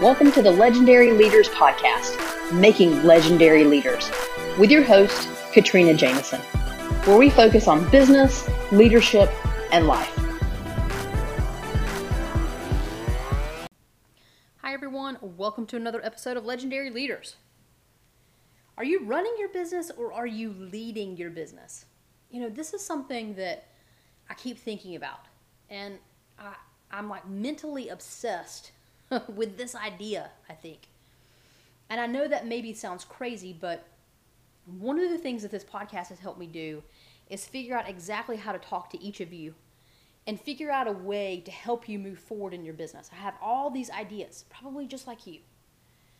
Welcome to the Legendary Leaders Podcast, Making Legendary Leaders, with your host, Katrina Jameson, where we focus on business, leadership, and life. Hi, everyone. Welcome to another episode of Legendary Leaders. Are you running your business or are you leading your business? You know, this is something that I keep thinking about, and I, I'm like mentally obsessed with this idea, I think. And I know that maybe sounds crazy, but one of the things that this podcast has helped me do is figure out exactly how to talk to each of you and figure out a way to help you move forward in your business. I have all these ideas, probably just like you.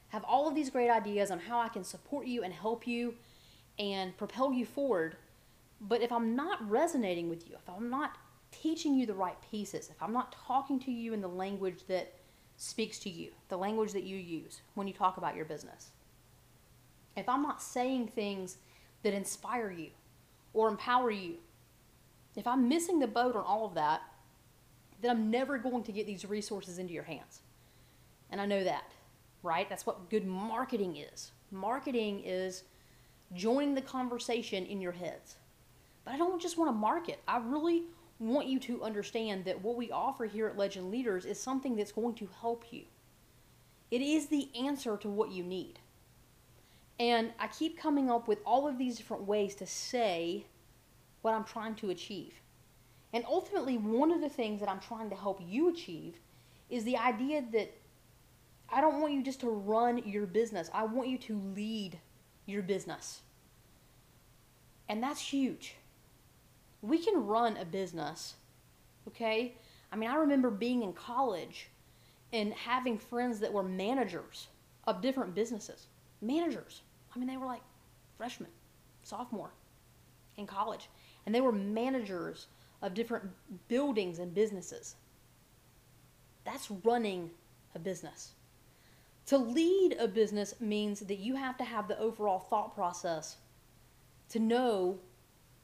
Have all of these great ideas on how I can support you and help you and propel you forward. But if I'm not resonating with you, if I'm not teaching you the right pieces, if I'm not talking to you in the language that speaks to you, the language that you use when you talk about your business. If I'm not saying things that inspire you or empower you, if I'm missing the boat on all of that, then I'm never going to get these resources into your hands. And I know that, right? That's what good marketing is. Marketing is joining the conversation in your heads. But I don't just want to market. I really want you to understand that what we offer here at Legend Leaders is something that's going to help you. It is the answer to what you need. And I keep coming up with all of these different ways to say what I'm trying to achieve. And ultimately, one of the things that I'm trying to help you achieve is the idea that I don't want you just to run your business, I want you to lead your business. And that's huge we can run a business, okay? I mean, I remember being in college and having friends that were managers of different businesses. Managers. I mean, they were like freshmen, sophomore in college, and they were managers of different buildings and businesses. That's running a business. To lead a business means that you have to have the overall thought process to know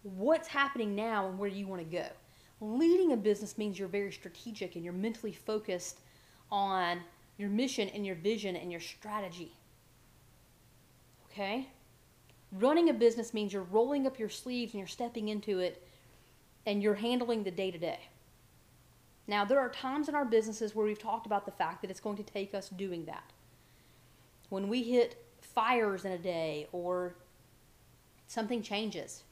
what's happening now and where you want to go. Leading a business means you're very strategic and you're mentally focused on your mission and your vision and your strategy. Okay? Running a business means you're rolling up your sleeves and you're stepping into it and you're handling the day to day. Now, there are times in our businesses where we've talked about the fact that it's going to take us doing that. When we hit fires in a day or something changes,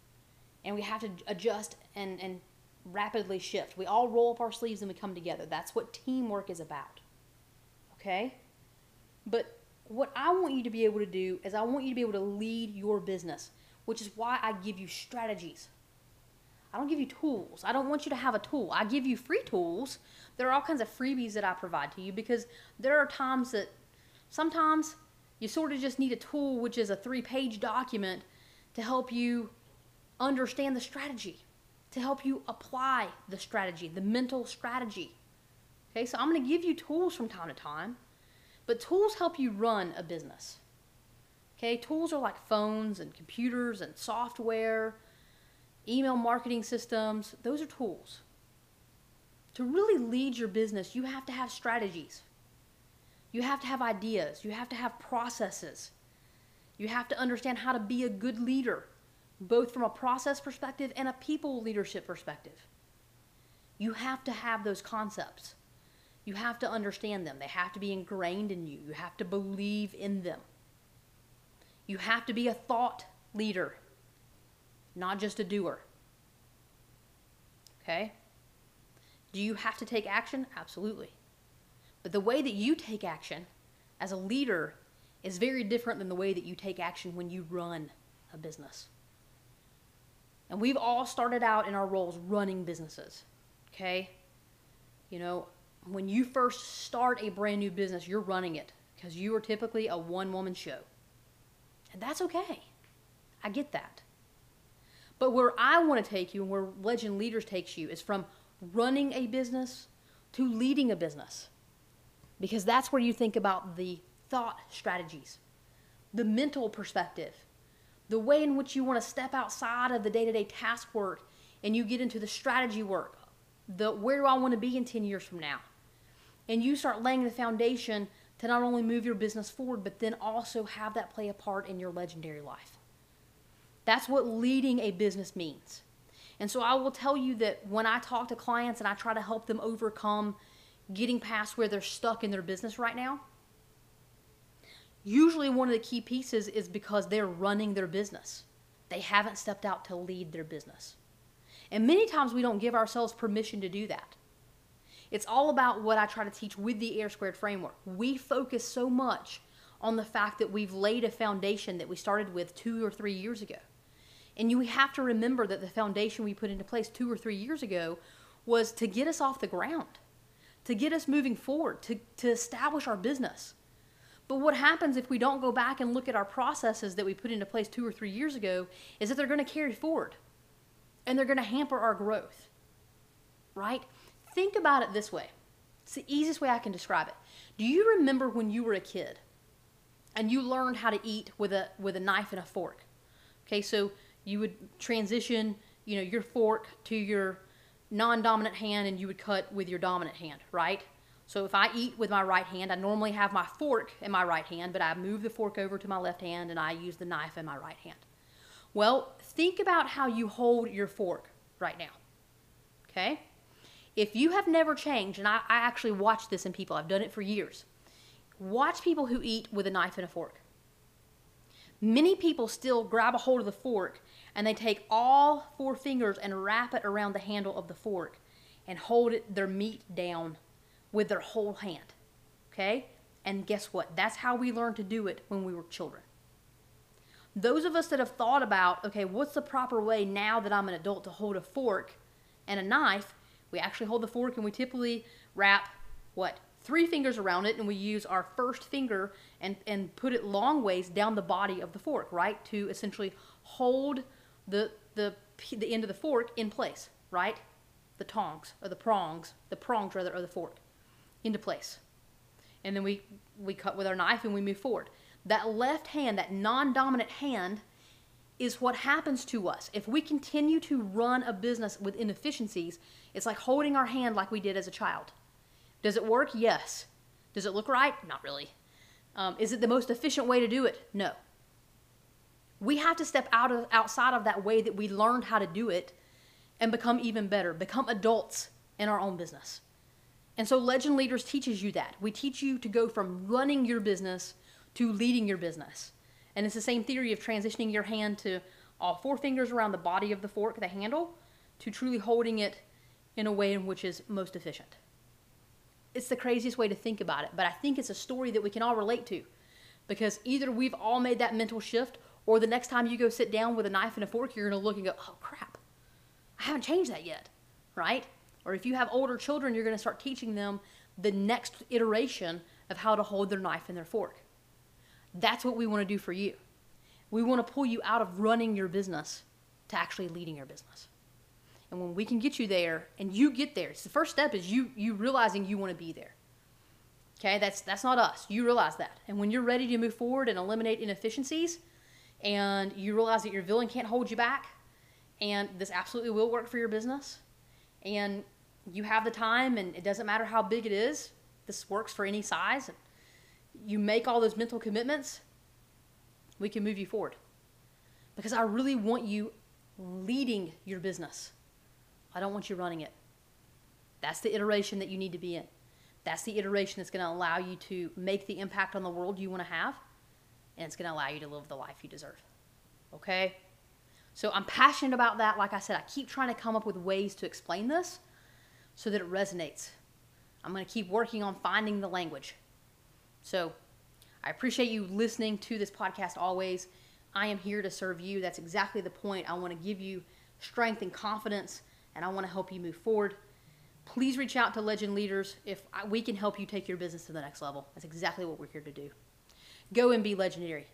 and we have to adjust and, and rapidly shift. We all roll up our sleeves and we come together. That's what teamwork is about. Okay? But what I want you to be able to do is I want you to be able to lead your business, which is why I give you strategies. I don't give you tools. I don't want you to have a tool. I give you free tools. There are all kinds of freebies that I provide to you because there are times that sometimes you sort of just need a tool, which is a three page document to help you understand the strategy, to help you apply the strategy, the mental strategy. Okay, so I'm going to give you tools from time to time, but tools help you run a business. Okay, tools are like phones and computers and software, email marketing systems. Those are tools. To really lead your business, you have to have strategies. You have to have ideas. You have to have processes. You have to understand how to be a good leader both from a process perspective and a people leadership perspective. You have to have those concepts. You have to understand them. They have to be ingrained in you. You have to believe in them. You have to be a thought leader, not just a doer. Okay? Do you have to take action? Absolutely. But the way that you take action as a leader is very different than the way that you take action when you run a business. And we've all started out in our roles running businesses. Okay? You know, when you first start a brand new business, you're running it because you are typically a one woman show. And that's okay. I get that. But where I want to take you and where Legend Leaders takes you is from running a business to leading a business. Because that's where you think about the thought strategies, the mental perspective, the way in which you want to step outside of the day-to-day task work and you get into the strategy work the where do i want to be in 10 years from now and you start laying the foundation to not only move your business forward, but then also have that play a part in your legendary life. That's what leading a business means. And so I will tell you that when I talk to clients and I try to help them overcome getting past where they're stuck in their business right now, usually one of the key pieces is because they're running their business. They haven't stepped out to lead their business. And many times we don't give ourselves permission to do that. It's all about what I try to teach with the Air Squared framework. We focus so much on the fact that we've laid a foundation that we started with two or three years ago. And you have to remember that the foundation we put into place two or three years ago was to get us off the ground, to get us moving forward, to, to establish our business. But what happens if we don't go back and look at our processes that we put into place two or three years ago is that they're going to carry forward and they're going to hamper our growth. Right? Think about it this way. It's the easiest way I can describe it. Do you remember when you were a kid and you learned how to eat with a with a knife and a fork? Okay, so you would transition, you know, your fork to your non-dominant hand and you would cut with your dominant hand, right? So if I eat with my right hand, I normally have my fork in my right hand, but I move the fork over to my left hand and I use the knife in my right hand. Well, think about how you hold your fork right now. Okay? If you have never changed, and I, I actually watch this in people, I've done it for years. Watch people who eat with a knife and a fork. Many people still grab a hold of the fork and they take all four fingers and wrap it around the handle of the fork and hold it, their meat down with their whole hand. Okay? And guess what? That's how we learned to do it when we were children. Those of us that have thought about, okay, what's the proper way now that I'm an adult to hold a fork and a knife? We actually hold the fork and we typically wrap what? Three fingers around it and we use our first finger and, and put it long ways down the body of the fork, right? To essentially hold the, the, the end of the fork in place, right? The tongs or the prongs, the prongs rather, of the fork into place. And then we, we cut with our knife and we move forward. That left hand, that non dominant hand, is what happens to us. If we continue to run a business with inefficiencies, it's like holding our hand like we did as a child. Does it work? Yes. Does it look right? Not really. Um, is it the most efficient way to do it? No. We have to step out of outside of that way that we learned how to do it and become even better, become adults in our own business. And so Legend Leaders teaches you that. We teach you to go from running your business to leading your business. And it's the same theory of transitioning your hand to all four fingers around the body of the fork, the handle, to truly holding it in a way in which is most efficient. It's the craziest way to think about it, but I think it's a story that we can all relate to because either we've all made that mental shift or the next time you go sit down with a knife and a fork, you're going to look and go, oh crap, I haven't changed that yet, right? Or if you have older children, you're going to start teaching them the next iteration of how to hold their knife and their fork. That's what we want to do for you. We want to pull you out of running your business to actually leading your business. And when we can get you there and you get there, it's the first step is you you realizing you want to be there. Okay, that's that's not us. You realize that. And when you're ready to move forward and eliminate inefficiencies and you realize that your villain can't hold you back and this absolutely will work for your business and you have the time and it doesn't matter how big it is, this works for any size you make all those mental commitments, we can move you forward. Because I really want you leading your business. I don't want you running it. That's the iteration that you need to be in. That's the iteration that's going to allow you to make the impact on the world you want to have, and it's going to allow you to live the life you deserve. Okay? So I'm passionate about that. Like I said, I keep trying to come up with ways to explain this so that it resonates. I'm going to keep working on finding the language. So I appreciate you listening to this podcast always. I am here to serve you. That's exactly the point. I want to give you strength and confidence, and I want to help you move forward. Please reach out to Legend Leaders if we can help you take your business to the next level. That's exactly what we're here to do. Go and be legendary.